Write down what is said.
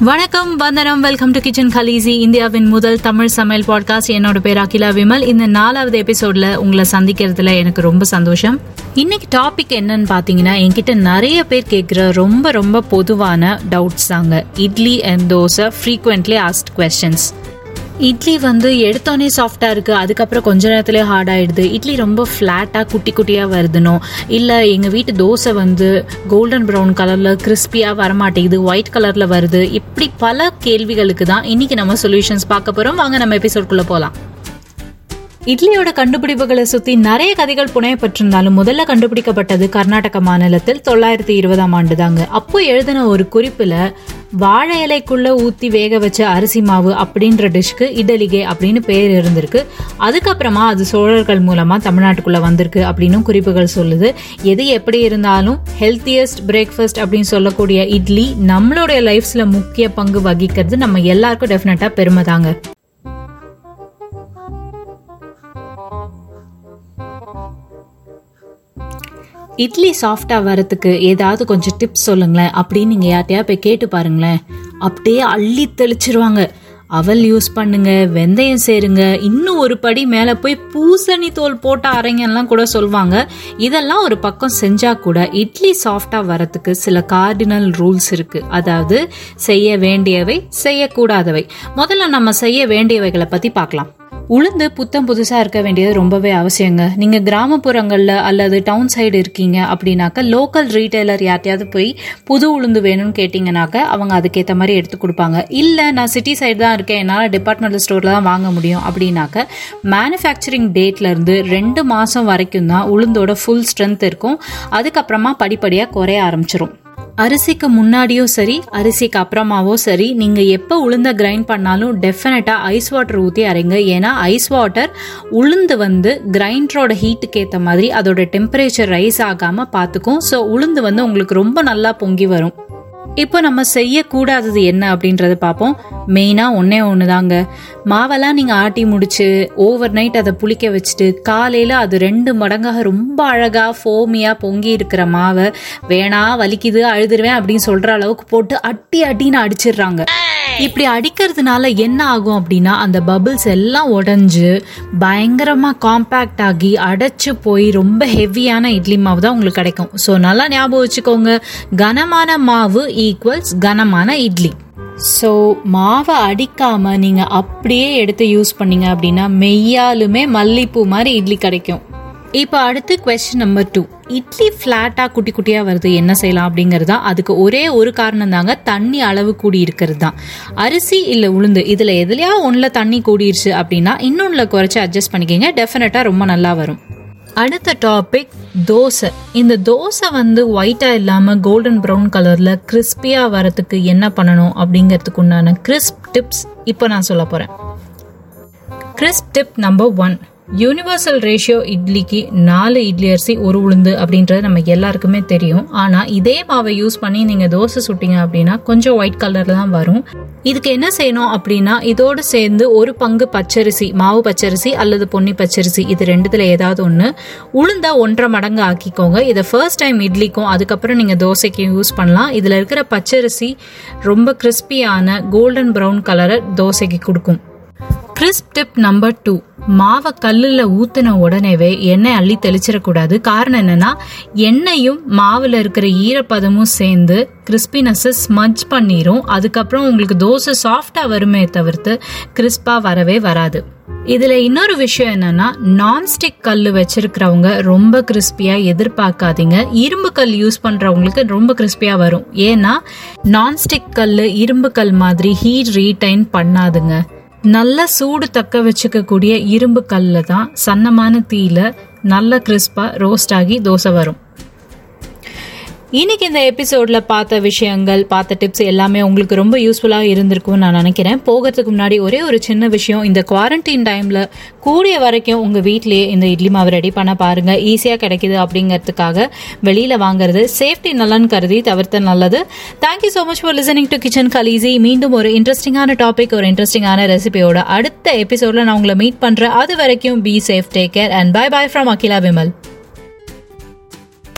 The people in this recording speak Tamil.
வணக்கம் வந்தனம். வெல்கம் டு கிச்சன் கலீசி இந்தியாவின் முதல் தமிழ் சமையல் பாட்காஸ்ட் என்னோட பேர் அகிலா விமல். இந்த நாலாவது எபிசோட்ல உங்களை சந்திக்கிறதுல எனக்கு ரொம்ப சந்தோஷம். இன்னைக்கு டாபிக் என்னன்னு பாத்தீங்கன்னா என்கிட்ட நிறைய பேர் கேட்குற ரொம்ப ரொம்ப பொதுவான டவுட்ஸ் தாங்க. Idli and dosa frequently asked questions idli வந்து எடுத்தோடனே சாஃப்டாக இருக்குது அதுக்கப்புறம் கொஞ்ச நேரத்துலேயே ஹார்ட் ஆகிடுது இட்லி ரொம்ப ஃப்ளாட்டாக குட்டி குட்டியாக வருதுனோ? இல்லை எங்கள் வீட்டு தோசை வந்து கோல்டன் ப்ரௌன் கலரில் கிறிஸ்பியாக வரமாட்டேங்குது. ஒயிட் கலரில் வருது. இப்படி பல கேள்விகளுக்கு தான் இன்னைக்கு நம்ம சொல்யூஷன்ஸ் பார்க்க போகிறோம் வாங்க நம்ம எபிசோட்குள்ளே போகலாம் இட்லியோட கண்டுபிடிப்புகளை சுத்தி நிறைய கதைகள் புனையப்பட்டிருந்தாலும் முதல்ல கண்டுபிடிக்கப்பட்டது கர்நாடக மாநிலத்தில் தொள்ளாயிரத்தி இருபதாம் ஆண்டு தாங்க அப்போ எழுதின ஒரு குறிப்புல வாழை இலைக்குள்ள ஊத்தி வேக வச்ச அரிசி மாவு அப்படின்ற டிஷ்க்கு இடலிகே அப்படின்னு பேர் இருந்திருக்கு. அதுக்கப்புறமா அது சோழர்கள் மூலமா தமிழ்நாட்டுக்குள்ள வந்திருக்கு அப்படின்னு குறிப்புகள் சொல்லுது. எது எப்படி இருந்தாலும் ஹெல்த்தியஸ்ட் பிரேக்ஃபாஸ்ட் அப்படின்னு சொல்லக்கூடிய இட்லி நம்மளுடைய லைஃப்ஸ்ல முக்கிய பங்கு வகிக்கிறது நம்ம எல்லாருக்கும் டெஃபினட்டா பெருமை தாங்க இட்லி சாஃப்டாக வரத்துக்கு ஏதாவது கொஞ்சம் டிப்ஸ் சொல்லுங்களேன். அப்படின்னு நீங்கள் யார்ட்டையா போய் கேட்டு பாருங்களேன். அப்படியே அள்ளி தெளிச்சிருவாங்க. அவல் யூஸ் பண்ணுங்க வெந்தயம் சேருங்க. இன்னும் ஒரு படி மேலே போய் பூசணி தோல் போட்ட அரைங்கெல்லாம் கூட சொல்லுவாங்க இதெல்லாம் ஒரு பக்கம் செஞ்சா கூட இட்லி சாஃப்டாக வரத்துக்கு சில கார்டினல் ரூல்ஸ் இருக்கு. அதாவது செய்ய வேண்டியவை செய்யக்கூடாதவை. முதல்ல நம்ம செய்ய வேண்டியவைகளை பற்றி பார்க்கலாம். உளுந்து புத்தம் புதுசாக இருக்க வேண்டியது ரொம்பவே அவசியங்க. நீங்கள் கிராமப்புறங்களில் அல்லது டவுன் சைடு இருக்கீங்க அப்படின்னாக்க லோக்கல் ரீட்டைலர் யார்ட்டையாவது போய் புது உளுந்து வேணும்னு கேட்டிங்கனாக்கா அவங்க அதுக்கேற்ற மாதிரி எடுத்து கொடுப்பாங்க. இல்லை நான் சிட்டி சைடு தான் இருக்கேன். என்னால் டிபார்ட்மெண்டல் ஸ்டோரில் தான் வாங்க முடியும் அப்படின்னாக்க மேனுஃபேக்சரிங் டேட்லேருந்து ரெண்டு மாதம் வரைக்கும் தான் உளுந்தோட ஃபுல் ஸ்ட்ரென்த் இருக்கும். அதுக்கப்புறமா படிப்படியாக குறைய ஆரம்பிச்சிடும் அரிசிக்கு முன்னாடியோ சரி அரிசிக்கு அப்புறமாவோ சரி நீங்க எப்ப உளுந்த கிரைண்ட் பண்ணாலும் டெஃபினட்டா ஐஸ் வாட்டர் ஊத்தி அரைங்க. ஏன்னா ஐஸ் வாட்டர் உளுந்து வந்து கிரைண்டரோட ஹீட்டுக்கு ஏற்ற மாதிரி அதோட டெம்பரேச்சர் ரைஸ் ஆகாம பாத்துக்கும். ஸோ உளுந்து வந்து உங்களுக்கு ரொம்ப நல்லா பொங்கி வரும். இப்போ நம்ம செய்யக்கூடாதது என்ன அப்படின்றத பார்ப்போம். மெயினாக ஒன்றே ஒன்று தாங்க மாவெல்லாம் நீங்கள் ஆட்டி முடிச்சு ஓவர் நைட் அதை புளிக்க வச்சுட்டு காலையில் அது ரெண்டு மடங்காக ரொம்ப அழகாக ஃபோமியாக பொங்கி இருக்கிற மாவை வேணா வலிக்குது அழுதுருவேன் அப்படின்னு சொல்கிற அளவுக்கு போட்டு அட்டி அட்டின்னு அடிச்சிடுறாங்க. இப்படி அடிக்கிறதுனால என்ன ஆகும் அப்படின்னா அந்த பபிள்ஸ் எல்லாம் உடஞ்சு பயங்கரமா காம்பேக்ட் ஆகி அடைச்சு போய் ரொம்ப ஹெவியான இட்லி மாவு தான் உங்களுக்கு கிடைக்கும். ஸோ நல்லா ஞாபகம் வச்சுக்கோங்க. கனமான மாவு ஈக்குவல்ஸ் கனமான இட்லி. ஸோ மாவை அடிக்காம நீங்க அப்படியே எடுத்து யூஸ் பண்ணீங்க அப்படின்னா மெய்யாலுமே மல்லிப்பூ மாதிரி இட்லி கிடைக்கும். இப்போ அடுத்து கொஸ்டின் நம்பர் டூ இட்லி ஃப்ளாட்டாக குட்டி குட்டியாக வருது என்ன செய்யலாம் அப்படிங்கிறது தான். அதுக்கு ஒரே ஒரு காரணம் தாங்க தண்ணி அளவு கூடி இருக்கிறது தான். அரிசி இல்லை உளுந்து இதில் எதுலையா ஒன்றில் தண்ணி கூடிருச்சு அப்படின்னா இன்னொன்றில் குறைச்சி அட்ஜஸ்ட் பண்ணிக்கிங்க டெஃபினட்டாக ரொம்ப நல்லா வரும். அடுத்த டாபிக் தோசை. இந்த தோசை வந்து ஒயிட்டாக இல்லாமல் கோல்டன் ப்ரௌன் கலரில் கிறிஸ்பியாக வரத்துக்கு என்ன பண்ணணும் அப்படிங்கிறதுக்கு உண்டான கிறிஸ்ப் டிப்ஸ் இப்போ நான் சொல்ல போகிறேன் crisp tip number one universal ratio இட்லிக்கு நாலு இட்லி அரிசி ஒரு உளுந்து அப்படின்றது நம்ம எல்லாருக்குமே தெரியும். ஆனால் இதே மாவை யூஸ் பண்ணி நீங்கள் தோசை சுட்டிங்க அப்படின்னா கொஞ்சம் ஒயிட் கலரில் தான் வரும். இதுக்கு என்ன செய்யணும் அப்படின்னா இதோடு சேர்ந்து ஒரு பங்கு பச்சரிசி மாவு பச்சரிசி அல்லது பொன்னி பச்சரிசி இது ரெண்டுத்தில் ஏதாவது ஒன்று உளுந்தா ஒன்றரை மடங்கு ஆக்கிக்கோங்க. இதை ஃபர்ஸ்ட் டைம் இட்லிக்கும் அதுக்கப்புறம் நீங்கள் தோசைக்கும் யூஸ் பண்ணலாம். இதில் இருக்கிற பச்சரிசி ரொம்ப கிறிஸ்பியான கோல்டன் ப்ரௌன் கலரை தோசைக்கு கொடுக்கும். கிறிஸ்ப் டிப் நம்பர் டூ மாவை கல்லில் ஊற்றின உடனேவே எண்ணெய் அள்ளி தெளிச்சிடக்கூடாது. காரணம் என்னன்னா எண்ணெயும் மாவில் இருக்கிற ஈரப்பதமும் சேர்ந்து கிறிஸ்பினஸை ஸ்மஜ் பண்ணிரும். அதுக்கப்புறம் உங்களுக்கு தோசை சாஃப்டாக வருமே தவிர்த்து கிறிஸ்பாக வரவே வராது. இதில் இன்னொரு விஷயம் என்னன்னா நான்ஸ்டிக் கல் வச்சிருக்கிறவங்க ரொம்ப கிறிஸ்பியாக எதிர்பார்க்காதீங்க. இரும்பு கல் யூஸ் பண்ணுறவங்களுக்கு ரொம்ப கிறிஸ்பியாக வரும். ஏன்னா நான்ஸ்டிக் கல் இரும்பு கல் மாதிரி ஹீட் ரீடைன் பண்ணாதுங்க. நல்ல சூடு தக்க வச்சுக்கக்கூடிய இரும்பு கல்லில் தான் சன்னமான தீயில நல்ல கிறிஸ்பா ரோஸ்ட் ஆகி தோசை வரும். இன்னைக்கு இந்த எபிசோட்ல பார்த்த விஷயங்கள் பார்த்த டிப்ஸ் எல்லாமே உங்களுக்கு ரொம்ப யூஸ்ஃபுல்லாக இருந்திருக்கும்னு நான் நினைக்கிறேன். போகிறதுக்கு முன்னாடி ஒரே ஒரு சின்ன விஷயம் இந்த குவாரண்டைன் டைம்ல கூடிய வரைக்கும் உங்க வீட்லயே இந்த இட்லி மாவு ரெடி பண்ண பாருங்க. ஈஸியாக கிடைக்குது அப்படிங்கிறதுக்காக வெளியில வாங்குறது. சேஃப்டி நலன் கருதி தவிர்த்த நல்லது. Thank you so much for listening to Kitchen Khaleesi மீண்டும் ஒரு இன்ட்ரெஸ்டிங்கான டாபிக் ஒரு இன்ட்ரெஸ்டிங்கான ரெசிபியோட அடுத்த எபிசோட்ல நான் உங்களை மீட் பண்றேன். அது வரைக்கும் be safe take care and bye bye from Akila Vimal